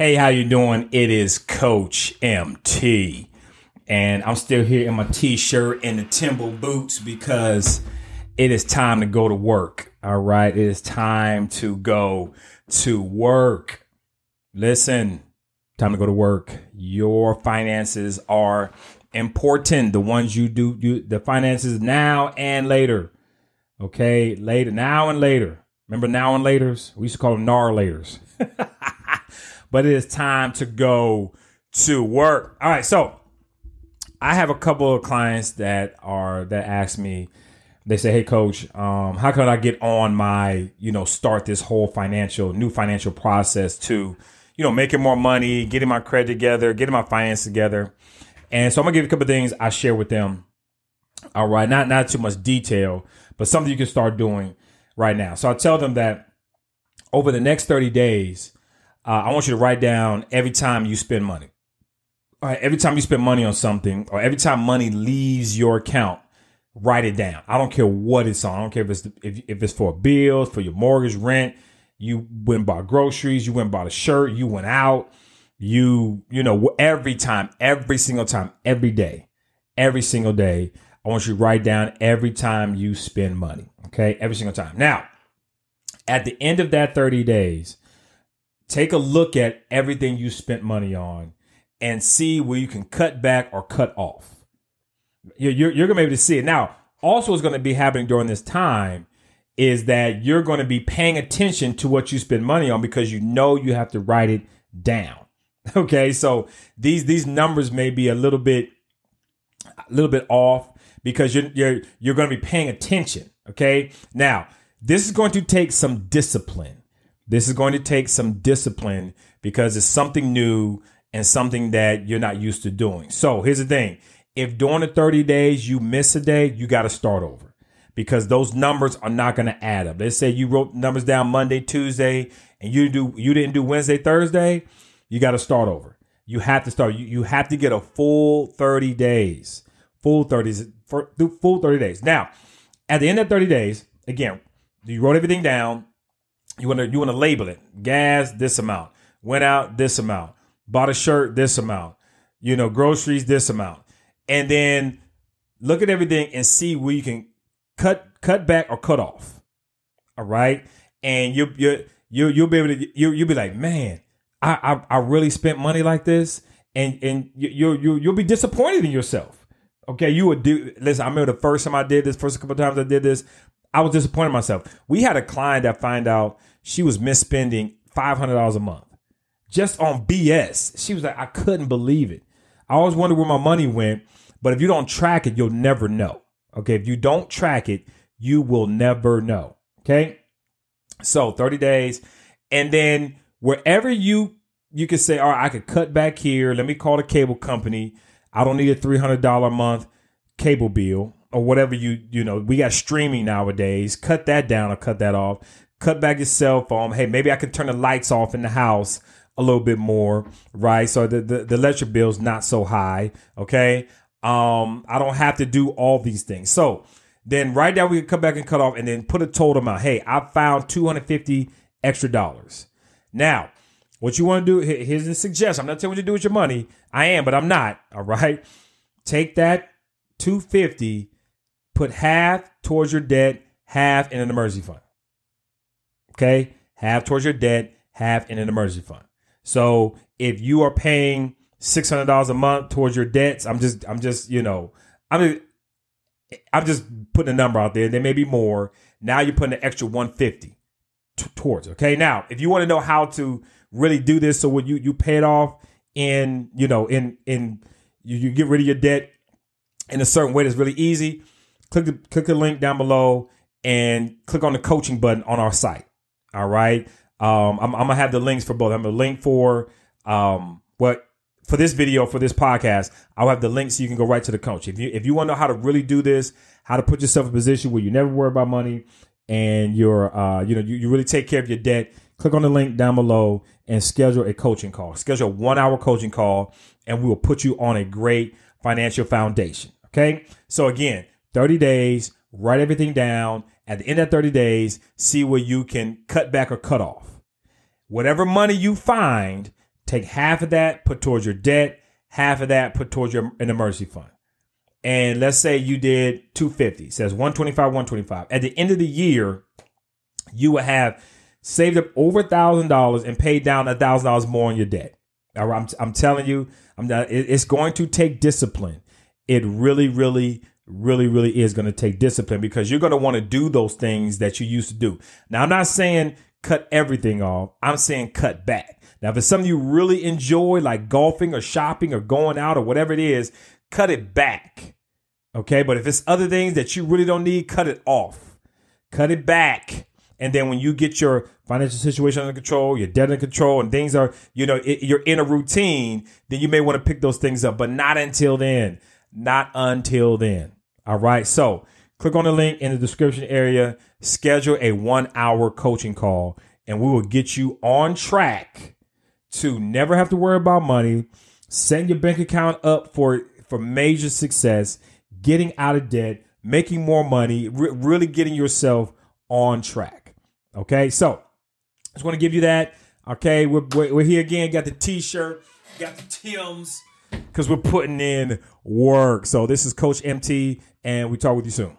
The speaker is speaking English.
Hey, how you doing? It is Coach MT. And I'm still here in my t-shirt and the Timber boots because it is time to go to work. All right. It is time to go to work. Listen, time to go to work. Your finances are important. The ones you do, you, the finances now and later. Okay. Later, now and later. Remember now and laters? We used to call them NAR laters. but it is time to go to work. All right. So I have a couple of clients that are, that ask me, they say, "Hey, coach, um, how can I get on my, you know, start this whole financial, new financial process to, you know, making more money, getting my credit together, getting my finance together." And so I'm gonna give you a couple of things I share with them. All right, not not too much detail, but something you can start doing right now. So I tell them that over the next 30 days, uh, I want you to write down every time you spend money. All right, every time you spend money on something, or every time money leaves your account, write it down. I don't care what it's on. I don't care if it's if, if it's for bills, for your mortgage, rent. You went bought groceries. You went bought a shirt. You went out. You you know every time, every single time, every day, every single day. I want you to write down every time you spend money. Okay, every single time. Now, at the end of that thirty days, take a look at everything you spent money on and see where you can cut back or cut off you're, you're, you're going to be able to see it. Now, also what's going to be happening during this time is that you're going to be paying attention to what you spend money on because you know you have to write it down. Okay, so these these numbers may be a little bit a little bit off because you're you're you're going to be paying attention. Okay, now this is going to take some discipline. This is going to take some discipline because it's something new and something that you're not used to doing. So here's the thing if during the 30 days you miss a day, you got to start over because those numbers are not going to add up. Let's say you wrote numbers down Monday, Tuesday, and you do you didn't do Wednesday, Thursday, you got to start over. You have to start. You, you have to get a full 30 days. Full 30 for full 30 days. Now, at the end of 30 days, again, you wrote everything down. You want to you want to label it. Gas this amount. Went out this amount. Bought a shirt this amount. You know, groceries this amount and then look at everything and see where you can cut cut back or cut off. All right, and you you you you'll be able to you you'll be like, man, I I, I really spent money like this, and and you you you'll be disappointed in yourself. Okay, you would do. Listen, I remember the first time I did this, first couple times I did this, I was disappointed in myself. We had a client that find out she was misspending five hundred dollars a month just on BS. She was like, I couldn't believe it. I always wondered where my money went. But if you don't track it, you'll never know. Okay. If you don't track it, you will never know. Okay. So 30 days. And then wherever you you can say, all right, I could cut back here. Let me call the cable company. I don't need a $300 a month cable bill or whatever you, you know, we got streaming nowadays. Cut that down or cut that off. Cut back your cell phone. Hey, maybe I can turn the lights off in the house a little bit more, right? So the, the, the electric bill's not so high. Okay. Um, I don't have to do all these things. So then right now we can come back and cut off and then put a total amount. Hey, I found 250 extra dollars. Now, what you want to do, here's a suggestion. I'm not telling you what to do with your money. I am, but I'm not. All right. Take that 250, put half towards your debt, half in an emergency fund. Okay. Half towards your debt, half in an emergency fund. So if you are paying six hundred dollars a month towards your debts. I'm just I'm just you know I'm just, I'm just putting a number out there. There may be more. Now you're putting an extra one fifty t- towards. Okay, now if you want to know how to really do this, so when you you pay it off in you know in in you, you get rid of your debt in a certain way that's really easy. Click the click the link down below and click on the coaching button on our site. All right. Um, I'm, I'm gonna have the links for both. I'm gonna link for um, what for this video for this podcast, I'll have the link so you can go right to the coach. If you if you want to know how to really do this, how to put yourself in a position where you never worry about money and you're uh you know you, you really take care of your debt, click on the link down below and schedule a coaching call. Schedule a one hour coaching call and we will put you on a great financial foundation. Okay. So again, 30 days, write everything down. At the end of 30 days, see where you can cut back or cut off. Whatever money you find, Take half of that, put towards your debt, half of that, put towards your an emergency fund. And let's say you did 250, says 125, 125. At the end of the year, you will have saved up over a thousand dollars and paid down a thousand dollars more on your debt. I'm, I'm telling you, I'm not, it's going to take discipline. It really, really, really, really is going to take discipline because you're going to want to do those things that you used to do. Now, I'm not saying cut everything off. I'm saying cut back. Now, if it's something you really enjoy, like golfing or shopping or going out or whatever it is, cut it back. Okay. But if it's other things that you really don't need, cut it off. Cut it back. And then when you get your financial situation under control, your debt under control, and things are, you know, it, you're in a routine, then you may want to pick those things up, but not until then. Not until then. All right. So click on the link in the description area, schedule a one hour coaching call, and we will get you on track to never have to worry about money, setting your bank account up for, for major success, getting out of debt, making more money, re- really getting yourself on track. Okay, so just want to give you that. Okay, we're, we're, here again. Got the t-shirt, got the Tim's, because we're putting in work. So this is Coach MT, and we talk with you soon.